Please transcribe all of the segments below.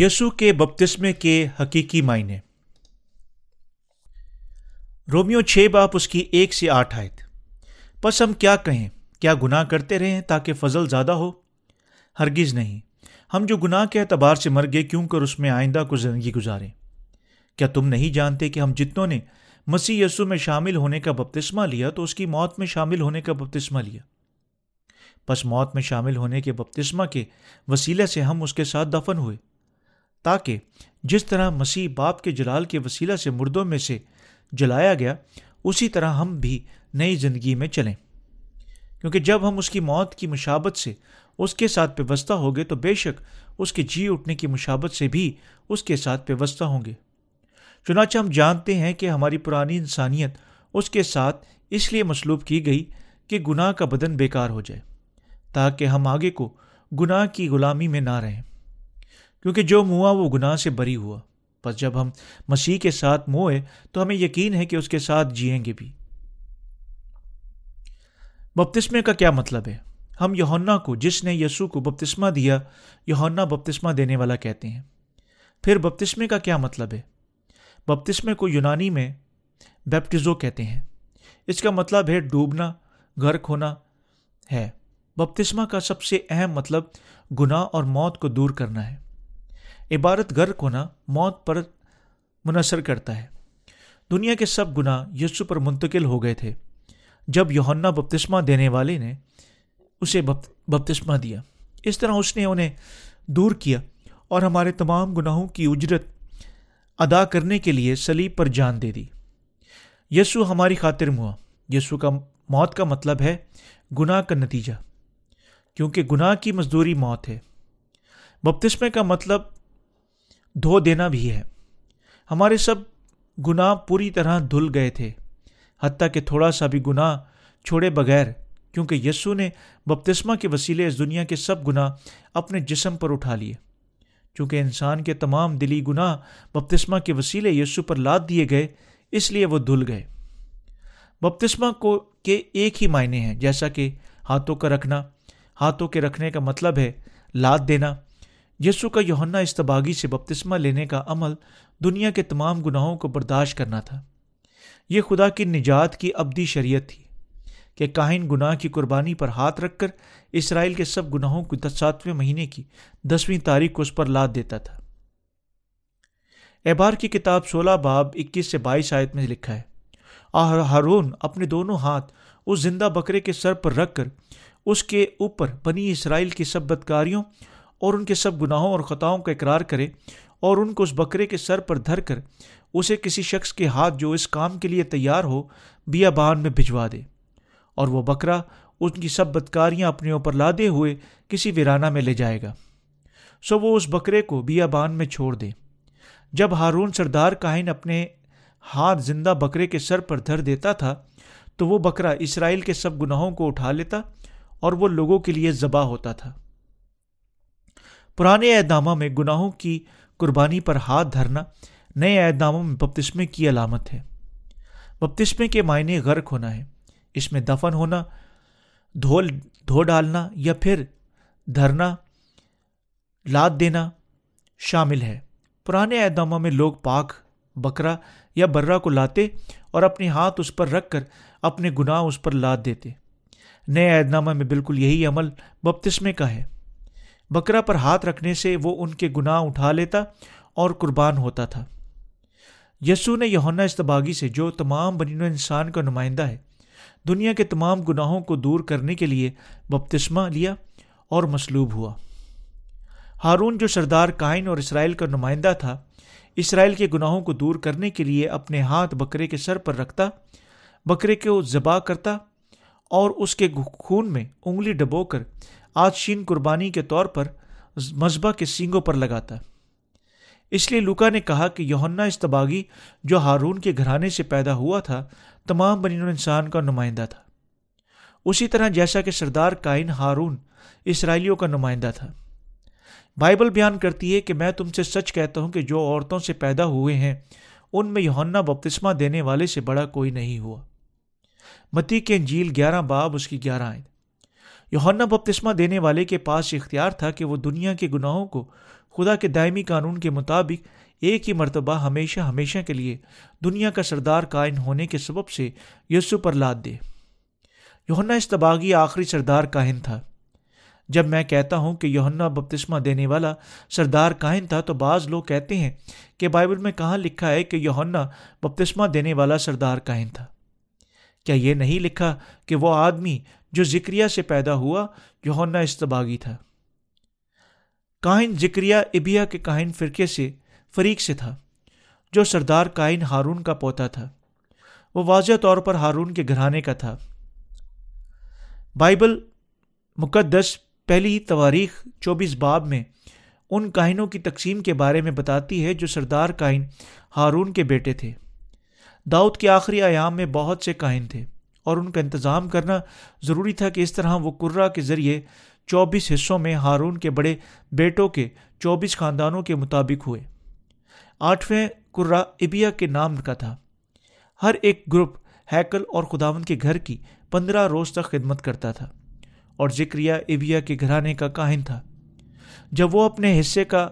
یسو کے بپتسمے کے حقیقی معنی۔ رومیو چھ باپ اس کی ایک سے آٹھ آئے بس ہم کیا کہیں، کیا گناہ کرتے رہیں تاکہ فضل زیادہ ہو؟ ہرگز نہیں۔ ہم جو گناہ کے اعتبار سے مر گئے، کیوں کر اس میں آئندہ کو زندگی گزاریں؟ کیا تم نہیں جانتے کہ ہم جتنوں نے مسیح یسو میں شامل ہونے کا بپتسمہ لیا، تو اس کی موت میں شامل ہونے کا بپتسمہ لیا؟ بس موت میں شامل ہونے کے بپتسمہ کے وسیلے سے ہم اس کے ساتھ دفن ہوئے۔ تاکہ جس طرح مسیح باپ کے جلال کے وسیلہ سے مردوں میں سے جلایا گیا، اسی طرح ہم بھی نئی زندگی میں چلیں۔ کیونکہ جب ہم اس کی موت کی مشابت سے اس کے ساتھ پیوستہ ہوں گے، تو بے شک اس کے جی اٹھنے کی مشابت سے بھی اس کے ساتھ پیوستہ ہوں گے۔ چنانچہ ہم جانتے ہیں کہ ہماری پرانی انسانیت اس کے ساتھ اس لیے مسلوب کی گئی کہ گناہ کا بدن بیکار ہو جائے، تاکہ ہم آگے کو گناہ کی غلامی میں نہ رہیں۔ کیونکہ جو منہ وہ گناہ سے بری ہوا۔ بس جب ہم مسیح کے ساتھ موئے تو ہمیں یقین ہے کہ اس کے ساتھ جیئیں گے بھی۔ بپتسمے کا کیا مطلب ہے؟ ہم یونا کو، جس نے یسو کو بپتسمہ دیا یونا بپتسمہ دینے والا کہتے ہیں۔ پھر بپتسمے کا کیا مطلب ہے؟ بپتسمے کو یونانی میں بیپٹزو کہتے ہیں۔ اس کا مطلب ہے ڈوبنا غرق ہونا ہے۔ بپتسمہ کا سب سے اہم مطلب گناہ اور موت کو دور کرنا ہے۔ عبارت غرق ہونا موت پر منحصر کرتا ہے۔ دنیا کے سب گناہ یسو پر منتقل ہو گئے تھے۔ جب یوہنا بپتسمہ دینے والے نے اسے بپتسمہ دیا۔ اس طرح اس نے انہیں دور کیا اور ہمارے تمام گناہوں کی اجرت ادا کرنے کے لیے سلیب پر جان دے دی۔ یسو ہماری خاطر موا یسو کا موت کا مطلب ہے گناہ کا نتیجہ، کیونکہ گناہ کی مزدوری موت ہے۔ بپتسمے کا مطلب دھو دینا بھی ہے۔ ہمارے سب گناہ پوری طرح دھل گئے تھے، حتیٰ کہ تھوڑا سا بھی گناہ چھوڑے بغیر، کیونکہ یسو نے بپتسمہ کے وسیلے اس دنیا کے سب گناہ اپنے جسم پر اٹھا لیے۔ چونکہ انسان کے تمام دلی گناہ بپتسمہ کے وسیلے یسو پر لاد دیے گئے، اس لیے وہ دھل گئے۔ بپتسمہ کو کے ایک ہی معنی ہیں، جیسا کہ ہاتھوں کا رکھنا۔ ہاتھوں کے رکھنے کا مطلب ہے لاد دینا۔ یسو کا یوہنا استباغی سے بپتسمہ لینے کا عمل دنیا کے تمام گناہوں کو برداشت کرنا تھا۔ یہ خدا کی نجات کی ابدی شریعت تھی کہ کاہن گناہ کی قربانی پر ہاتھ رکھ کر اسرائیل کے سب گناہوں کو ساتویں مہینے کی دسویں تاریخ کو اس پر لاد دیتا تھا۔ احبار کی کتاب سولہ باب اکیس سے بائیس آیت میں لکھا ہے اور ہارون اپنے دونوں ہاتھ اس زندہ بکرے کے سر پر رکھ کر اس کے اوپر بنی اسرائیل کی سب بدکاریوں اور ان کے سب گناہوں اور خطاؤں کا اقرار کرے اور ان کو اس بکرے کے سر پر دھر کر اسے کسی شخص کے ہاتھ جو اس کام کے لیے تیار ہو بیا بان میں بھجوا دے۔ اور وہ بکرا ان کی سب بدکاریاں اپنے اوپر لادے ہوئے کسی ویرانہ میں لے جائے گا۔ سو وہ اس بکرے کو بیا بان میں چھوڑ دے۔ جب ہارون سردار کاہن اپنے ہاتھ زندہ بکرے کے سر پر دھر دیتا تھا، تو وہ بکرا اسرائیل کے سب گناہوں کو اٹھا لیتا اور وہ لوگوں کے لیے ذبح ہوتا تھا۔ پرانے اعدامہ میں گناہوں کی قربانی پر ہاتھ دھرنا نئے اعداموں میں بپتسمے کی علامت ہے۔ بپتسمے کے معنی غرق ہونا ہے۔ اس میں دفن ہونا، دھول، دھو ڈالنا یا پھر دھرنا، لاد دینا شامل ہے۔ پرانے اعداموں میں لوگ پاک، بکرا یا برا کو لاتے اور اپنے ہاتھ اس پر رکھ کر اپنے گناہ اس پر لاد دیتے۔ نئے اعدامہ میں بالکل یہی عمل بپتسمے کا ہے۔ بکرا پر ہاتھ رکھنے سے وہ ان کے گناہ اٹھا لیتا اور قربان ہوتا تھا۔ یسو نے یونا استباغی سے جو تمام بنین انسان کا نمائندہ ہے، دنیا کے تمام گناہوں کو دور کرنے کے لیے بپتسمہ لیا اور مصلوب ہوا۔ ہارون جو سردار کائن اور اسرائیل کا نمائندہ تھا، اسرائیل کے گناہوں کو دور کرنے کے لیے اپنے ہاتھ بکرے کے سر پر رکھتا، بکرے کو ذبح کرتا اور اس کے خون میں انگلی ڈبو کر آج شین قربانی کے طور پر مذبح کے سینگوں پر لگاتا اس لیے لوکا نے کہا کہ یونا استباغی جو ہارون کے گھرانے سے پیدا ہوا تھا، تمام بنین انسان کا نمائندہ تھا۔ اسی طرح جیسا کہ سردار کائن ہارون اسرائیلیوں کا نمائندہ تھا۔ بائبل بیان کرتی ہے کہ میں تم سے سچ کہتا ہوں کہ جو عورتوں سے پیدا ہوئے ہیں، ان میں یونا بپتسمہ دینے والے سے بڑا کوئی نہیں ہوا۔ متی کے انجیل گیارہ باب اس کی گیارہ آئے یونا بپتسمہ دینے والے کے پاس اختیار تھا کہ وہ دنیا کے گناہوں کو خدا کے دائمی قانون کے مطابق ایک ہی مرتبہ ہمیشہ ہمیشہ کے لیے دنیا کا سردار کائن ہونے کے سبب سے یسو پر لاد دے۔ یوہنا استباغی آخری سردار کائن تھا۔ جب میں کہتا ہوں کہ یوہنا بپتسمہ دینے والا سردار کائن تھا تو بعض لوگ کہتے ہیں کہ بائبل میں کہاں لکھا ہے کہ یوہنا بپتسمہ دینے والا سردار کائن تھا۔ کیا یہ نہیں لکھا کہ وہ آدمی جو ذکریہ سے پیدا ہوا یوہنا استباغی تھا۔ کائن ذکریہ ابیا کے کائن فرقے سے فریق سے تھا، جو سردار کائن ہارون کا پوتا تھا۔ وہ واضح طور پر ہارون کے گھرانے کا تھا۔ بائبل مقدس پہلی تواریخ چوبیس باب میں ان کائنوں کی تقسیم کے بارے میں بتاتی ہے جو سردار کائن ہارون کے بیٹے تھے۔ داؤد کے آخری ایام میں بہت سے کائن تھے۔ اور ان کا انتظام کرنا ضروری تھا کہ اس طرح وہ کرا کے ذریعے چوبیس حصوں میں ہارون کے بڑے بیٹوں کے چوبیس خاندانوں کے مطابق ہوئے۔ آٹھویں کرا ابیا کے نام کا تھا۔ ہر ایک گروپ ہیکل اور خداون کے گھر کی پندرہ روز تک خدمت کرتا تھا اور ذکریہ ابیا کے گھرانے کا کاہن تھا۔ جب وہ اپنے حصے کا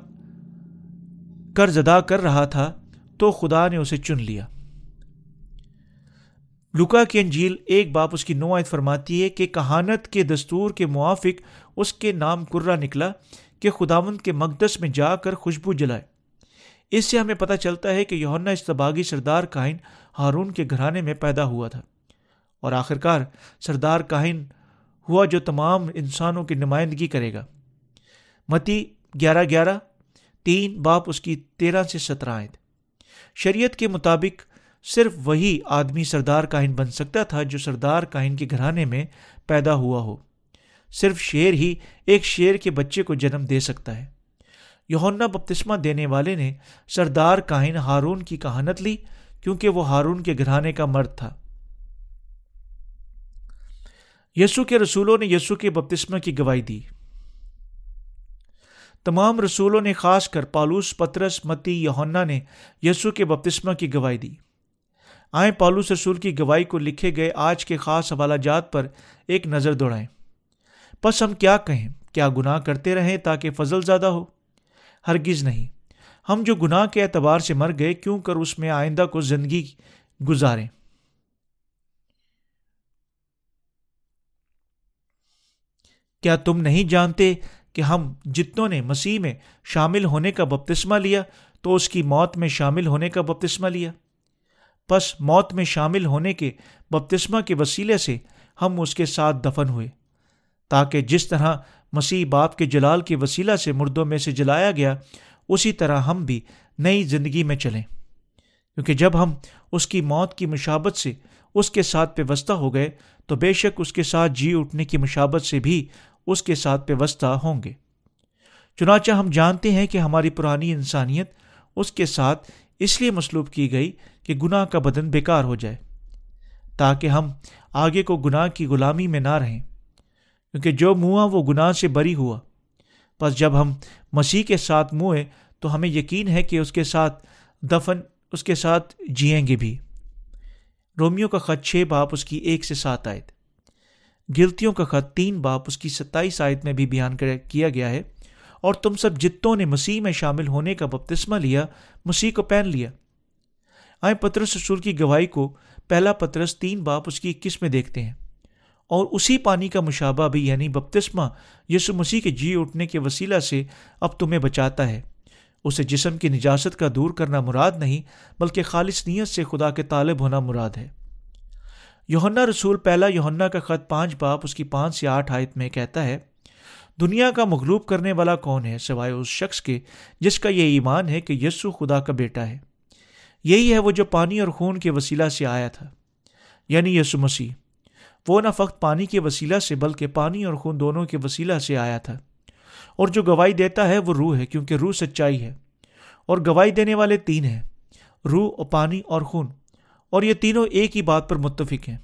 قرض ادا کر رہا تھا تو خدا نے اسے چن لیا۔ لکا کی انجیل ایک باپ اس کی نوعت فرماتی ہے کہ کہانت کے دستور کے موافق اس کے نام کرا نکلا کہ خداوند کے مقدس میں جا کر خوشبو جلائے۔ اس سے ہمیں پتہ چلتا ہے کہ یونا استباغی سردار کائن ہارون کے گھرانے میں پیدا ہوا تھا۔ اور آخرکار سردار کاہن ہوا جو تمام انسانوں کی نمائندگی کرے گا۔ متی گیارہ گیارہ، تین باپ اس کی تیرہ سے سترہ آئے شریعت کے مطابق صرف وہی آدمی سردار کاہن بن سکتا تھا جو سردار کاہن کے گھرانے میں پیدا ہوا ہو۔ صرف شیر ہی ایک شیر کے بچے کو جنم دے سکتا ہے۔ یونا بپتسمہ دینے والے نے سردار کاہن ہارون کی کہانت لی کیونکہ وہ ہارون کے گھرانے کا مرد تھا۔ یسو کے رسولوں نے یسو کے بپتسمہ کی گواہی دی۔ تمام رسولوں نے خاص کر پالوس پترس متی یونا نے یسو کے بپتسمہ کی گواہی دی۔ آئیں پالوس رسول کی گواہی کو لکھے گئے آج کے خاص حوالہ جات پر ایک نظر دوڑائیں۔ بس ہم کیا کہیں؟ کیا گناہ کرتے رہیں تاکہ فضل زیادہ ہو؟ ہرگز نہیں۔ ہم جو گناہ کے اعتبار سے مر گئے، کیوں کر اس میں آئندہ کو زندگی گزاریں؟ کیا تم نہیں جانتے کہ ہم جتنوں نے مسیح میں شامل ہونے کا بپتسمہ لیا، تو اس کی موت میں شامل ہونے کا بپتسمہ لیا؟ پس موت میں شامل ہونے کے بپتسمہ کے وسیلے سے ہم اس کے ساتھ دفن ہوئے۔ تاکہ جس طرح مسیح باپ کے جلال کے وسیلہ سے مردوں میں سے جلایا گیا، اسی طرح ہم بھی نئی زندگی میں چلیں۔ کیونکہ جب ہم اس کی موت کی مشابت سے اس کے ساتھ پیوستہ ہو گئے، تو بے شک اس کے ساتھ جی اٹھنے کی مشابت سے بھی اس کے ساتھ پیوستہ ہوں گے۔ چنانچہ ہم جانتے ہیں کہ ہماری پرانی انسانیت اس کے ساتھ اس لیے مسلوب کی گئی کہ گناہ کا بدن بیکار ہو جائے، تاکہ ہم آگے کو گناہ کی غلامی میں نہ رہیں۔ کیونکہ جو منہ وہ گناہ سے بری ہوا۔ بس جب ہم مسیح کے ساتھ منہ تو ہمیں یقین ہے کہ اس کے ساتھ دفن، اس کے ساتھ جئیں گے بھی۔ رومیو کا خط چھ باپ اس کی ایک سے سات آیت۔ گلتیوں کا خط تین باپ اس کی ستائیس آیت میں بھی بیان کیا گیا ہے۔ اور تم سب جتوں نے مسیح میں شامل ہونے کا بپتسمہ لیا، مسیح کو پہن لیا۔ آئیں پترس رسول کی گواہی کو پہلا پترس تین باپ اس کی اکیس میں دیکھتے ہیں۔ اور اسی پانی کا مشابہ بھی یعنی بپتسمہ یسو مسیح کے جی اٹھنے کے وسیلہ سے اب تمہیں بچاتا ہے۔ اسے جسم کی نجاست کا دور کرنا مراد نہیں، بلکہ خالص نیت سے خدا کے طالب ہونا مراد ہے۔ یوہنا رسول پہلا یوہنا کا خط پانچ باپ اس کی پانچ سے آٹھ آیت میں کہتا ہے، دنیا کا مغلوب کرنے والا کون ہے سوائے اس شخص کے جس کا یہ ایمان ہے کہ یسو خدا کا بیٹا ہے۔ یہی ہے وہ جو پانی اور خون کے وسیلہ سے آیا تھا۔ یعنی یسو مسیح۔ وہ نہ فقط پانی کے وسیلہ سے بلکہ پانی اور خون دونوں کے وسیلہ سے آیا تھا۔ اور جو گواہی دیتا ہے وہ روح ہے، کیونکہ روح سچائی ہے۔ اور گواہی دینے والے تین ہیں، روح اور پانی اور خون۔ اور یہ تینوں ایک ہی بات پر متفق ہیں۔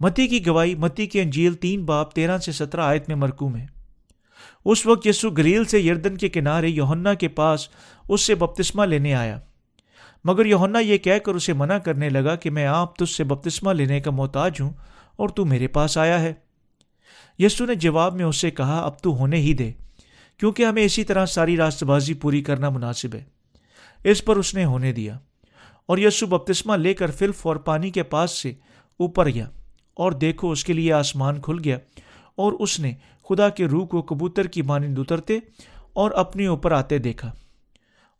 متی کی گواہی، متی کی انجیل تین باپ تیرہ سے سترہ آیت میں مرکوم ہے۔ اس وقت یسو گریل سے یردن کے کنارے یوہنا کے پاس اس سے بپتسمہ لینے آیا۔ مگر یوہنا یہ کہہ کر اسے منع کرنے لگا کہ میں آپ تجھ سے بپتسمہ لینے کا محتاج ہوں اور تو میرے پاس آیا ہے۔ یسو نے جواب میں اس سے کہا، اب تو ہونے ہی دے، کیونکہ ہمیں اسی طرح ساری راست بازی پوری کرنا مناسب ہے۔ اس پر اس نے ہونے دیا۔ اور یسو بپتسمہ لے کر فلف اور پانی کے پاس سے اوپر گیا اور دیکھو اس کے لیے آسمان کھل گیا۔ اور اس نے خدا کے روح کو کبوتر کی مانند اترتے اور اپنے اوپر آتے دیکھا۔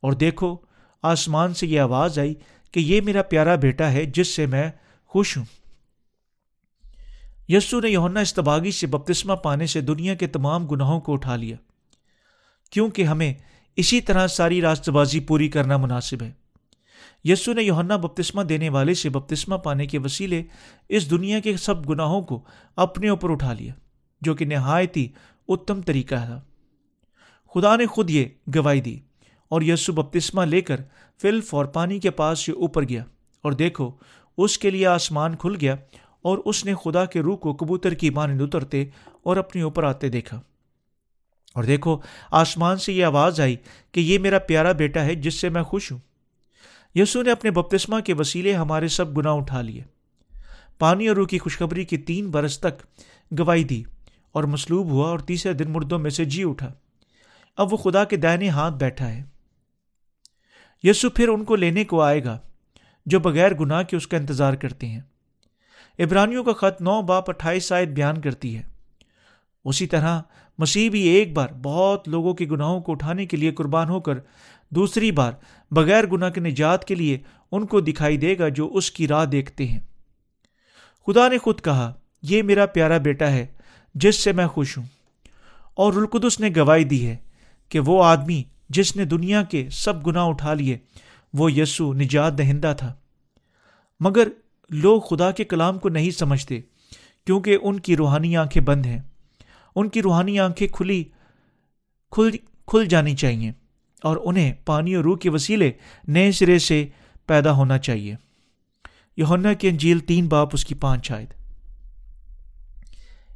اور دیکھو آسمان سے یہ آواز آئی کہ یہ میرا پیارا بیٹا ہے جس سے میں خوش ہوں۔ یسو نے یونا استباغی سے بپتسمہ پانے سے دنیا کے تمام گناہوں کو اٹھا لیا۔ کیونکہ ہمیں اسی طرح ساری راست بازی پوری کرنا مناسب ہے۔ یسو نے یوہنا بپتسمہ دینے والے سے بپتسمہ پانے کے وسیلے اس دنیا کے سب گناہوں کو اپنے اوپر اٹھا لیا، جو کہ نہایت ہی اتم طریقہ تھا۔ خدا نے خود یہ گواہی دی۔ اور یسو بپتسمہ لے کر فلف اور پانی کے پاس سے اوپر گیا اور دیکھو، اس کے لیے آسمان کھل گیا اور اس نے خدا کے روح کو کبوتر کی مانند اترتے اور اپنے اوپر آتے دیکھا۔ اور دیکھو، آسمان سے یہ آواز آئی کہ یہ میرا پیارا بیٹا ہے جس سے میں خوش ہوں۔ یسو نے اپنے بپتسمہ کے وسیلے ہمارے سب گناہ اٹھا لیے۔ پانی اور روح کی خوشخبری کی تین برس تک گواہی دی اور مصلوب ہوا اور تیسرے دن مردوں میں سے جی اٹھا۔ اب وہ خدا کے دائنے ہاتھ بیٹھا ہے۔ یسو پھر ان کو لینے کو آئے گا، جو بغیر گناہ کے اس کا انتظار کرتے ہیں۔ ابرانیوں کا خط نو باپ اٹھائیس آیت بیان کرتی ہے۔ اسی طرح مسیح بھی ایک بار بہت لوگوں کے گناہوں کو اٹھانے کے لیے قربان ہو کر دوسری بار بغیر گناہ کے نجات کے لیے ان کو دکھائی دے گا جو اس کی راہ دیکھتے ہیں۔ خدا نے خود کہا، یہ میرا پیارا بیٹا ہے، جس سے میں خوش ہوں۔ اور رلقدس نے گواہی دی ہے کہ وہ آدمی جس نے دنیا کے سب گناہ اٹھا لیے، وہ یسو نجات دہندہ تھا۔ مگر لوگ خدا کے کلام کو نہیں سمجھتے، کیونکہ ان کی روحانی آنکھیں بند ہیں۔ ان کی روحانی آنکھیں کھلی، کھل کھل جانی چاہیے اور انہیں پانی اور روح کے وسیلے نئے سرے سے پیدا ہونا چاہیے۔ یونا کی انجیل تین باپ اس کی پانچ شاید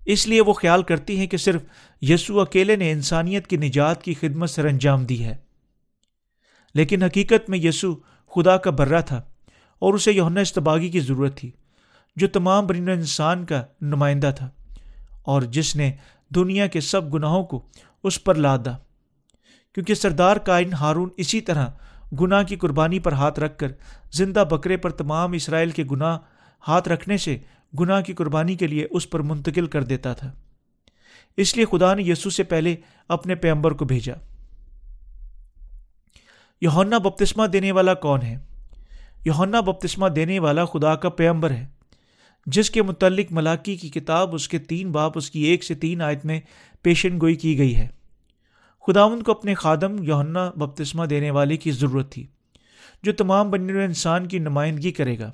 اس لیے وہ خیال کرتی ہیں کہ صرف یسو اکیلے نے انسانیت کی نجات کی خدمت سر انجام دی ہے۔ لیکن حقیقت میں یسو خدا کا برہ تھا اور اسے یونا استباغی کی ضرورت تھی، جو تمام برین انسان کا نمائندہ تھا اور جس نے دنیا کے سب گناہوں کو اس پر لادا کیونکہ سردار کائن ہارون اسی طرح گناہ کی قربانی پر ہاتھ رکھ کر زندہ بکرے پر تمام اسرائیل کے گناہ ہاتھ رکھنے سے گناہ کی قربانی کے لیے اس پر منتقل کر دیتا تھا۔ اس لیے خدا نے یسو سے پہلے اپنے پیمبر کو بھیجا۔ یونا بپتسمہ دینے والا کون ہے؟ یونا بپتسمہ دینے والا خدا کا پیمبر ہے، جس کے متعلق ملاقی کی کتاب اس کے تین باپ، اس کی ایک سے تین آیت میں پیشن گوئی کی گئی ہے۔ خداون کو اپنے خادم یونا بپتسمہ دینے والے کی ضرورت تھی، جو تمام بنین انسان کی نمائندگی کرے گا۔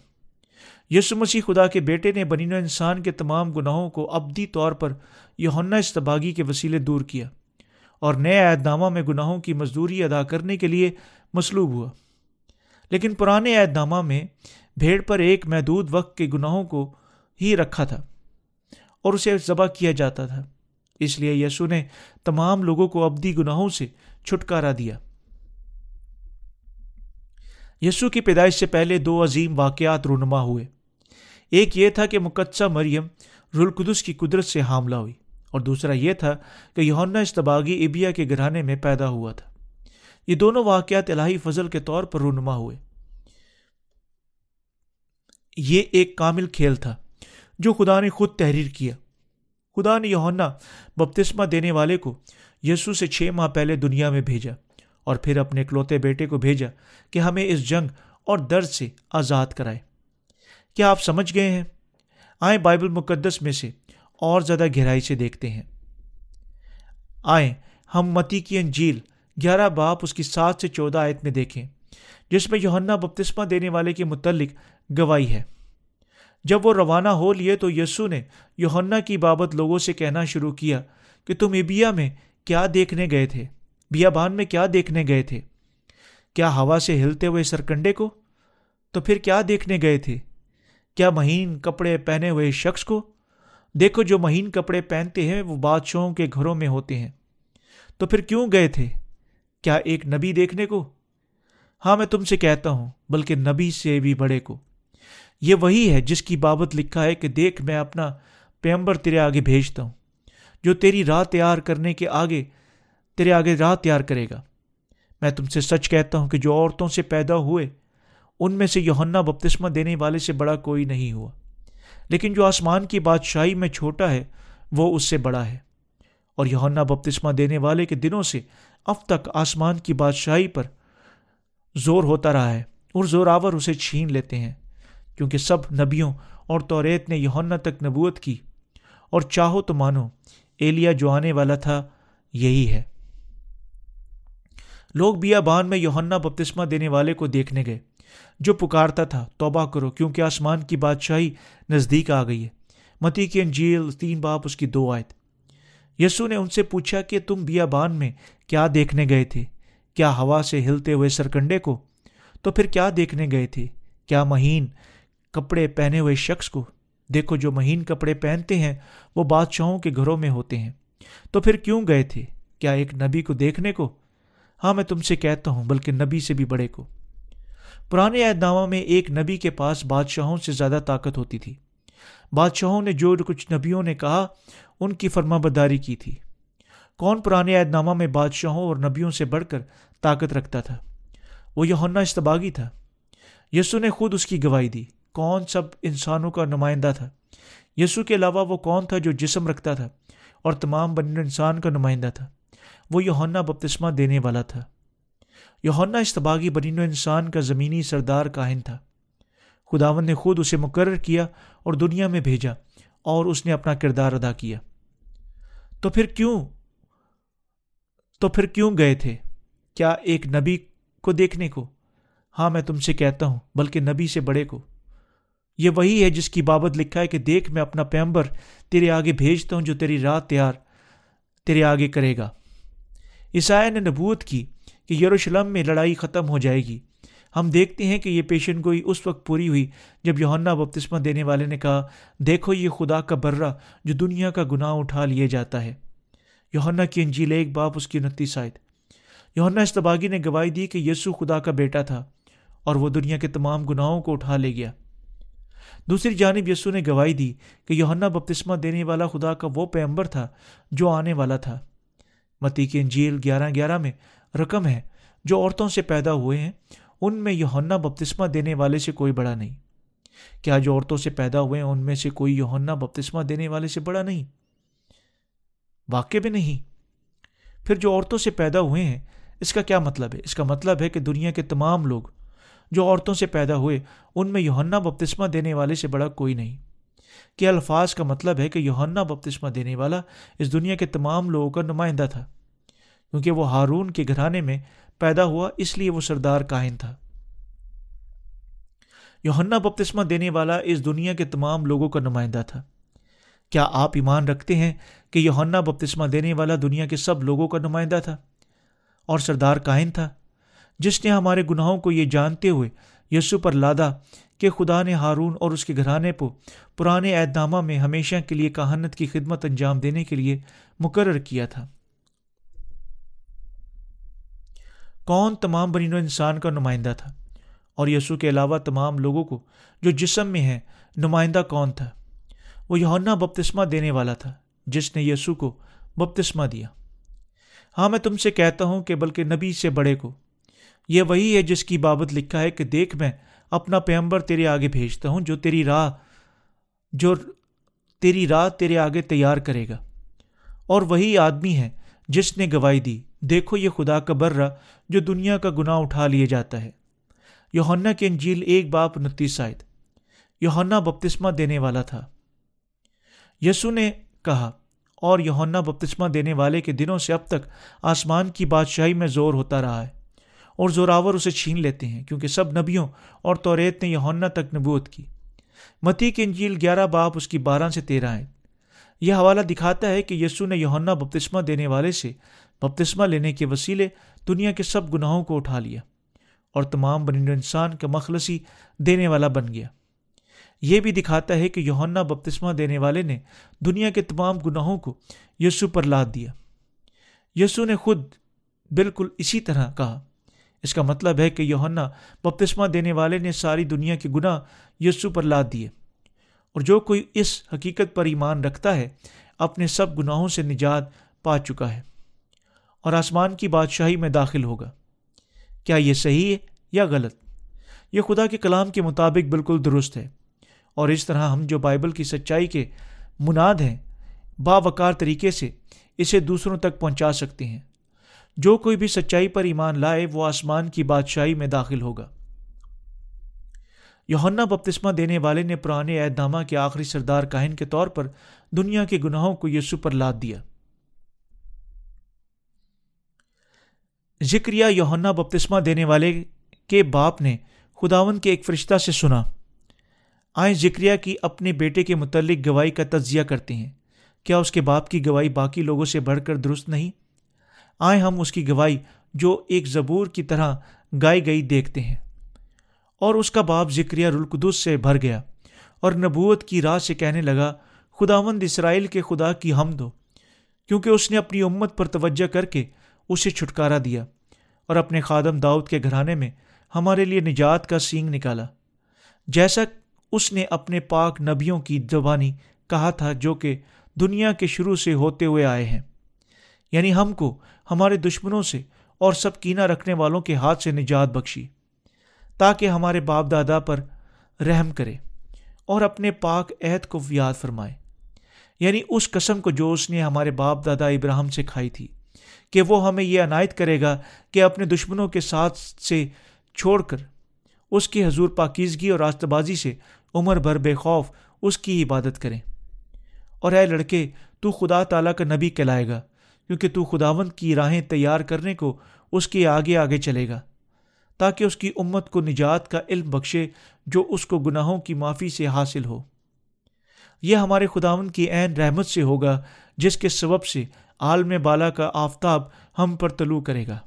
یسو مسیح خدا کے بیٹے نے بنین و انسان کے تمام گناہوں کو ابدی طور پر یونا استباغی کے وسیلے دور کیا اور نئے عہد نامہ میں گناہوں کی مزدوری ادا کرنے کے لیے مصلوب ہوا۔ لیکن پرانے عہد نامہ میں بھیڑ پر ایک محدود وقت کے گناہوں کو ہی رکھا تھا اور اسے ذبح کیا جاتا تھا۔ اس لیے یسو نے تمام لوگوں کو ابدی گناہوں سے چھٹکارا دیا۔ یسو کی پیدائش سے پہلے دو عظیم واقعات رونما ہوئے۔ ایک یہ تھا کہ مقدسہ مریم رلقدس کی قدرت سے حاملہ ہوئی اور دوسرا یہ تھا کہ یونا استباغی ابیا کے گھرانے میں پیدا ہوا تھا۔ یہ دونوں واقعات الہی فضل کے طور پر رونما ہوئے۔ یہ ایک کامل کھیل تھا جو خدا نے خود تحریر کیا۔ خدا نے یونا بپتسمہ دینے والے کو یسو سے چھ ماہ پہلے دنیا میں بھیجا۔ اور پھر اپنے اکلوتے بیٹے کو بھیجا کہ ہمیں اس جنگ اور درد سے آزاد کرائے۔ کیا آپ سمجھ گئے ہیں؟ آئیں بائبل مقدس میں سے اور زیادہ گہرائی سے دیکھتے ہیں۔ آئیں ہم متی کی انجیل گیارہ باپ اس کی سات سے چودہ آیت میں دیکھیں، جس میں یوہنا بپتسمہ دینے والے کے متعلق گواہی ہے۔ جب وہ روانہ ہو لیے تو یسو نے یوہنا کی بابت لوگوں سے کہنا شروع کیا کہ تم ابیا میں کیا دیکھنے گئے تھے؟ بیابان میں کیا دیکھنے گئے تھے؟ کیا ہوا سے ہلتے ہوئے سرکنڈے کو؟ تو پھر کیا دیکھنے گئے تھے؟ کیا مہین کپڑے پہنے ہوئے شخص کو؟ دیکھو جو مہین کپڑے پہنتے ہیں وہ بادشاہوں کے گھروں میں ہوتے ہیں۔ تو پھر کیوں گئے تھے؟ کیا ایک نبی دیکھنے کو؟ ہاں میں تم سے کہتا ہوں، بلکہ نبی سے بھی بڑے کو۔ یہ وہی ہے جس کی بابت لکھا ہے کہ دیکھ، میں اپنا پیمبر تیرے آگے بھیجتا ہوں۔ جو تیری راہ تیار کرنے کے آگے تیرے آگے راہ تیار کرے گا۔ میں تم سے سچ کہتا ہوں کہ جو عورتوں سے پیدا ہوئے، ان میں سے یوہنا بپتسمہ دینے والے سے بڑا کوئی نہیں ہوا۔ لیکن جو آسمان کی بادشاہی میں چھوٹا ہے، وہ اس سے بڑا ہے۔ اور یوہنا بپتسمہ دینے والے کے دنوں سے اب تک آسمان کی بادشاہی پر زور ہوتا رہا ہے۔ اور زوراور اسے چھین لیتے ہیں، کیونکہ سب نبیوں اور توریت نے یوہنا تک نبوت کی۔ اور چاہو تو مانو، ایلیا جو آنے والا تھا، یہی ہے۔ لوگ بیا بان میں یوہنا بپتسمہ دینے والے کو دیکھنے گئے۔ جو پکارتا تھا، توبہ کرو، کیونکہ آسمان کی بادشاہی نزدیک آ گئی ہے۔ متی کی انجیل، تین باپ، اس کی دو آیت۔ یسو نے ان سے پوچھا کہ تم بیا بان میں کیا دیکھنے گئے تھے؟ کیا ہوا سے ہلتے ہوئے سرکنڈے کو؟ تو پھر کیا دیکھنے گئے تھے؟ کیا مہین کپڑے پہنے ہوئے شخص کو؟ دیکھو، جو مہین کپڑے پہنتے ہیں، وہ بادشاہوں کے گھروں میں ہوتے ہیں۔ تو پھر کیوں گئے تھے؟ کیا ایک نبی کو دیکھنے کو؟ ہاں میں تم سے کہتا ہوں، بلکہ نبی سے بھی بڑے کو۔ پرانے عہد نامہ میں ایک نبی کے پاس بادشاہوں سے زیادہ طاقت ہوتی تھی۔ بادشاہوں نے جو کچھ نبیوں نے کہا، ان کی فرما بداری کی تھی۔ کون پرانے عہد نامہ میں بادشاہوں اور نبیوں سے بڑھ کر طاقت رکھتا تھا؟ وہ یونا استباغی تھا۔ یسو نے خود اس کی گواہی دی۔ کون سب انسانوں کا نمائندہ تھا؟ یسو کے علاوہ وہ کون تھا جو جسم رکھتا تھا اور تمام بن انسان کا نمائندہ تھا؟ وہ یونا بپتسمہ دینے والا تھا۔ یونا استباغی بنین و انسان کا زمینی سردار کاہن تھا۔ خداون نے خود اسے مقرر کیا اور دنیا میں بھیجا اور اس نے اپنا کردار ادا کیا۔ تو پھر کیوں؟ تو پھر کیوں گئے تھے؟ کیا ایک نبی کو دیکھنے کو؟ ہاں میں تم سے کہتا ہوں، بلکہ نبی سے بڑے کو۔ یہ وہی ہے جس کی بابت لکھا ہے کہ دیکھ، میں اپنا پیمبر تیرے آگے بھیجتا ہوں جو تیری رات تیار، تیرے آگے کرے گا۔ عیسائی نے نبوت کی کہ یروشلم میں لڑائی ختم ہو جائے گی۔ ہم دیکھتے ہیں کہ یہ پیشن گوئی اس وقت پوری ہوئی جب یونا بپتسمہ دینے والے نے کہا، دیکھو یہ خدا کا برہ جو دنیا کا گناہ اٹھا لیا جاتا ہے۔ یونا کی انجیل ایک باپ اس کی انتیس آئے یونا استباغی نے گواہی دی کہ یسو خدا کا بیٹا تھا اور وہ دنیا کے تمام گناہوں کو اٹھا لے گیا۔ دوسری جانب یسو نے گواہی دی کہ یونا بپتسمہ دینے والا خدا کا وہ پیمبر تھا جو آنے والا تھا۔ متی کی انجیل گیارہ گیارہ میں رقم ہے جو عورتوں سے پیدا ہوئے ہیں، ان میں یونا بپتسمہ دینے والے سے کوئی بڑا نہیں۔ کیا جو عورتوں سے پیدا ہوئے ہیں، ان میں سے کوئی یونا بپتسمہ دینے والے سے بڑا نہیں؟ واقع بھی نہیں۔ پھر جو عورتوں سے پیدا ہوئے ہیں، اس کا کیا مطلب ہے؟ اس کا مطلب ہے کہ دنیا کے تمام لوگ جو عورتوں سے پیدا ہوئے، ان میں یوہنا بپتسمہ دینے والے سے بڑا کوئی نہیں۔ کیا الفاظ کا مطلب ہے کہ یوہنا بپتسمہ دینے والا اس دنیا کے تمام لوگوں کا نمائندہ تھا، کیونکہ وہ ہارون کے گھرانے میں پیدا ہوا، اس لیے وہ سردار کائن تھا۔ یوہنا بپتسمہ دینے والا اس دنیا کے تمام لوگوں کا نمائندہ تھا۔ کیا آپ ایمان رکھتے ہیں کہ یوہنا بپتسمہ دینے والا دنیا کے سب لوگوں کا نمائندہ تھا اور سردار کائن تھا؟ جس نے ہمارے گناہوں کو یہ جانتے ہوئے یسو پر لادا کہ خدا نے ہارون اور اس کے گھرانے کو پرانے اعت نامہ میں ہمیشہ کے لیے کہانت کی خدمت انجام دینے کے لیے مقرر کیا تھا۔ کون تمام بنین و انسان کا نمائندہ تھا؟ اور یسو کے علاوہ تمام لوگوں کو جو جسم میں ہیں، نمائندہ کون تھا؟ وہ یونا بپتسمہ دینے والا تھا، جس نے یسو کو بپتسمہ دیا۔ ہاں میں تم سے کہتا ہوں کہ بلکہ نبی سے بڑے کو۔ یہ وہی ہے جس کی بابت لکھا ہے کہ دیکھ میں اپنا پیمبر تیرے آگے بھیجتا ہوں، جو تیری راہ، جو تیری راہ تیرے آگے تیار کرے گا۔ اور وہی آدمی ہے جس نے گواہی دی، دیکھو یہ خدا کا برہ جو دنیا کا گناہ اٹھا لیا جاتا ہے۔ یوہنا کی انجیل ایک باپ انتیس شاید یوہنا بپتسمہ دینے والا تھا۔ یسو نے کہا، اور یونا بپتسمہ دینے والے کے دنوں سے اب تک آسمان کی بادشاہی میں زور ہوتا رہا ہے۔ اور زوراور اسے چھین لیتے ہیں، کیونکہ سب نبیوں اور توریت نے یونا تک نبوت کی۔ متی کی انجیل گیارہ باپ اس کی بارہ سے تیرہ ہے یہ حوالہ دکھاتا ہے کہ یسو نے یونا بپتسمہ دینے والے سے بپتسمہ لینے کے وسیلے دنیا کے سب گناہوں کو اٹھا لیا اور تمام بنین انسان کا مخلصی دینے والا بن گیا۔ یہ بھی دکھاتا ہے کہ یونا بپتسمہ دینے والے نے دنیا کے تمام گناہوں کو یسو پر لاد دیا۔ یسو نے خود بالکل اسی طرح کہا۔ اس کا مطلب ہے کہ یونا بپتسمہ دینے والے نے ساری دنیا کے گناہ یسو پر لاد دیے۔ اور جو کوئی اس حقیقت پر ایمان رکھتا ہے، اپنے سب گناہوں سے نجات پا چکا ہے۔ اور آسمان کی بادشاہی میں داخل ہوگا۔ کیا یہ صحیح ہے یا غلط؟ یہ خدا کے کلام کے مطابق بالکل درست ہے۔ اور اس طرح ہم جو بائبل کی سچائی کے مناد ہیں، باوقار طریقے سے اسے دوسروں تک پہنچا سکتے ہیں۔ جو کوئی بھی سچائی پر ایمان لائے، وہ آسمان کی بادشاہی میں داخل ہوگا۔ یوہنا بپتسمہ دینے والے نے پرانے عہد نامہ کے آخری سردار کاہن کے طور پر دنیا کے گناہوں کو یسو پر لاد دیا۔ ذکریا یوہنا بپتسمہ دینے والے کے باپ نے خداون کے ایک فرشتہ سے سنا، آئیں ذکریا کی اپنے بیٹے کے متعلق گواہی کا تجزیہ کرتے ہیں۔ کیا اس کے باپ کی گواہی باقی لوگوں سے بڑھ کر درست نہیں؟ آئیں ہم اس کی گواہی جو ایک زبور کی طرح گائی گئی دیکھتے ہیں۔ اور اس کا باپ ذکریہ رلقدس سے بھر گیا اور نبوت کی راہ سے کہنے لگا، خداوند اسرائیل کے خدا کی ہم دو کیونکہ اس نے اپنی امت پر توجہ کر کے اسے چھٹکارا دیا اور اپنے خادم داؤد کے گھرانے میں ہمارے لیے نجات کا سینگ نکالا۔ جیسا اس نے اپنے پاک نبیوں کی زبانی کہا تھا جو کہ دنیا کے شروع سے ہوتے ہوئے آئے ہیں۔ یعنی ہم کو ہمارے دشمنوں سے اور سب کینہ رکھنے والوں کے ہاتھ سے نجات بخشی، تاکہ ہمارے باپ دادا پر رحم کرے اور اپنے پاک عہد کو یاد فرمائے۔ یعنی اس قسم کو جو اس نے ہمارے باپ دادا ابراہم سے کھائی تھی، کہ وہ ہمیں یہ عنایت کرے گا کہ اپنے دشمنوں کے ساتھ سے چھوڑ کر اس کی حضور پاکیزگی اور راستہ بازی سے عمر بھر بے خوف اس کی عبادت کریں۔ اور اے لڑکے، تو خدا تعالیٰ کا نبی کہلائے گا۔ کیونکہ تو خداون کی راہیں تیار کرنے کو اس کے آگے آگے چلے گا، تاکہ اس کی امت کو نجات کا علم بخشے جو اس کو گناہوں کی معافی سے حاصل ہو۔ یہ ہمارے خداون کی عین رحمت سے ہوگا، جس کے سبب سے عالم بالا کا آفتاب ہم پر طلوع کرے گا۔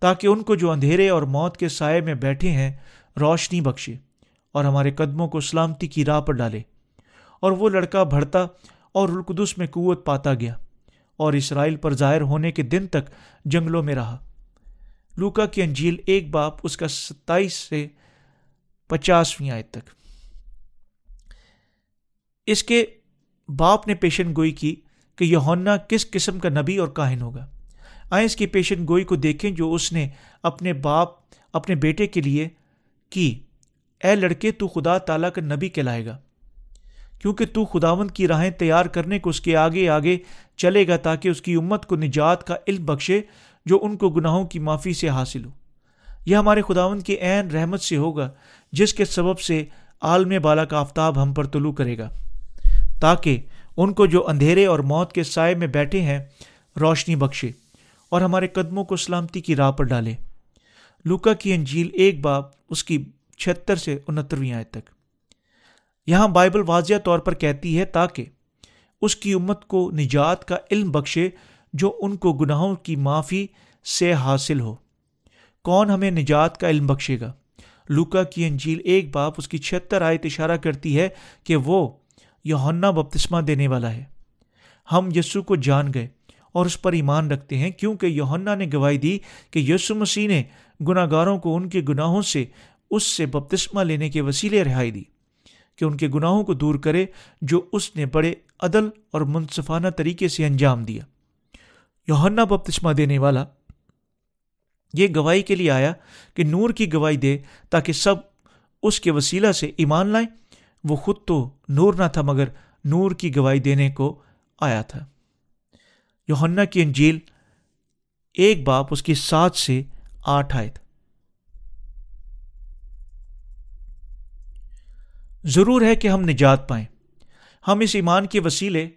تاکہ ان کو جو اندھیرے اور موت کے سائے میں بیٹھے ہیں، روشنی بخشے اور ہمارے قدموں کو سلامتی کی راہ پر ڈالے۔ اور وہ لڑکا بڑھتا اور رلقدس میں قوت پاتا گیا۔ اور اسرائیل پر ظاہر ہونے کے دن تک جنگلوں میں رہا۔ لوکا کی انجیل ایک باپ، اس کا ستائیس سے پچاسویں آیت تک۔ اس کے باپ نے پیشن گوئی کی کہ یونا کس قسم کا نبی اور کاہن ہوگا۔ آئیں اس کی پیشن گوئی کو دیکھیں جو اس نے اپنے باپ، اپنے بیٹے کے لیے کی۔ اے لڑکے، تو خدا تعالیٰ کا نبی کہلائے گا۔ کیونکہ تو خداون کی راہیں تیار کرنے کو اس کے آگے آگے چلے گا تاکہ اس کی امت کو نجات کا علم بخشے جو ان کو گناہوں کی معافی سے حاصل ہو۔ یہ ہمارے خداون کی عین رحمت سے ہوگا، جس کے سبب سے عالم بالا کا آفتاب ہم پر طلوع کرے گا۔ تاکہ ان کو جو اندھیرے اور موت کے سائے میں بیٹھے ہیں، روشنی بخشے اور ہمارے قدموں کو سلامتی کی راہ پر ڈالے۔ لوکا کی انجیل ایک باپ اس کی چھہتر سے انہترویں آئے تک۔ یہاں بائبل واضح طور پر کہتی ہے تاکہ اس کی امت کو نجات کا علم بخشے جو ان کو گناہوں کی معافی سے حاصل ہو۔ کون ہمیں نجات کا علم بخشے گا؟ لوکا کی انجیل ایک باپ اس کی چھتر آیت اشارہ کرتی ہے کہ وہ یوہنا بپتسمہ دینے والا ہے۔ ہم یسو کو جان گئے اور اس پر ایمان رکھتے ہیں کیونکہ یوہنا نے گواہی دی کہ یسو مسیح نے گناہ گاروں کو ان کے گناہوں سے اس سے بپتسمہ لینے کے وسیلے رہائی دی۔ کہ ان کے گناہوں کو دور کرے جو اس نے بڑے عدل اور منصفانہ طریقے سے انجام دیا۔ یوہنا بپتسمہ دینے والا یہ گواہی کے لیے آیا کہ نور کی گواہی دے تاکہ سب اس کے وسیلہ سے ایمان لائیں۔ وہ خود تو نور نہ تھا مگر نور کی گواہی دینے کو آیا تھا۔ یوہنا کی انجیل ایک باپ اس کی سات سے آٹھ آئے تھا ضرور ہے کہ ہم نجات پائیں۔ ہم اس ایمان کے وسیلے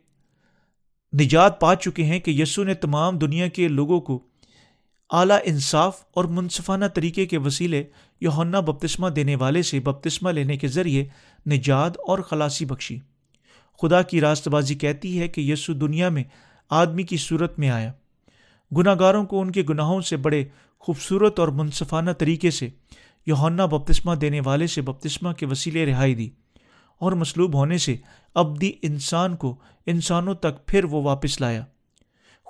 نجات پا چکے ہیں کہ یسو نے تمام دنیا کے لوگوں کو اعلیٰ انصاف اور منصفانہ طریقے کے وسیلے یوہنا بپتسمہ دینے والے سے بپتسمہ لینے کے ذریعے نجات اور خلاصی بخشی۔ خدا کی راست بازی کہتی ہے کہ یسو دنیا میں آدمی کی صورت میں آیا۔ گناہ گاروں کو ان کے گناہوں سے بڑے خوبصورت اور منصفانہ طریقے سے یوہنا بپتسمہ دینے والے سے بپتسمہ کے وسیلے رہائی دی اور مصلوب ہونے سے ابدی انسان کو انسانوں تک پھر وہ واپس لایا۔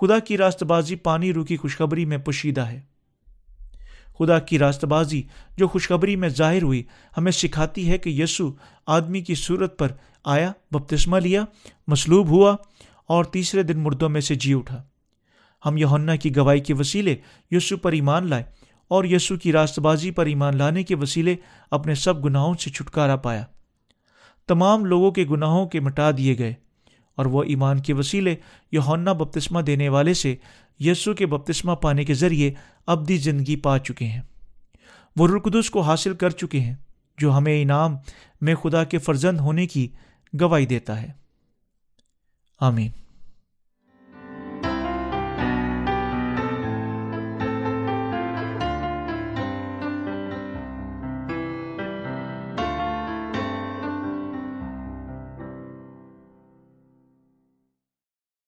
خدا کی راست بازی پانی رو کی خوشخبری میں پوشیدہ ہے۔ خدا کی راست بازی جو خوشخبری میں ظاہر ہوئی، ہمیں سکھاتی ہے کہ یسو آدمی کی صورت پر آیا، بپتسمہ لیا، مصلوب ہوا اور تیسرے دن مردوں میں سے جی اٹھا۔ ہم یونا کی گواہی کے وسیلے یسو پر ایمان لائے اور یسو کی راست بازی پر ایمان لانے کے وسیلے اپنے سب گناہوں سے چھٹکارا پایا۔ تمام لوگوں کے گناہوں کے مٹا دیے گئے اور وہ ایمان کے وسیلے یونا بپتسمہ دینے والے سے یسو کے بپتسمہ پانے کے ذریعے ابدی زندگی پا چکے ہیں۔ وہ رقدس کو حاصل کر چکے ہیں، جو ہمیں انعام میں خدا کے فرزند ہونے کی گواہی دیتا ہے۔ آمین۔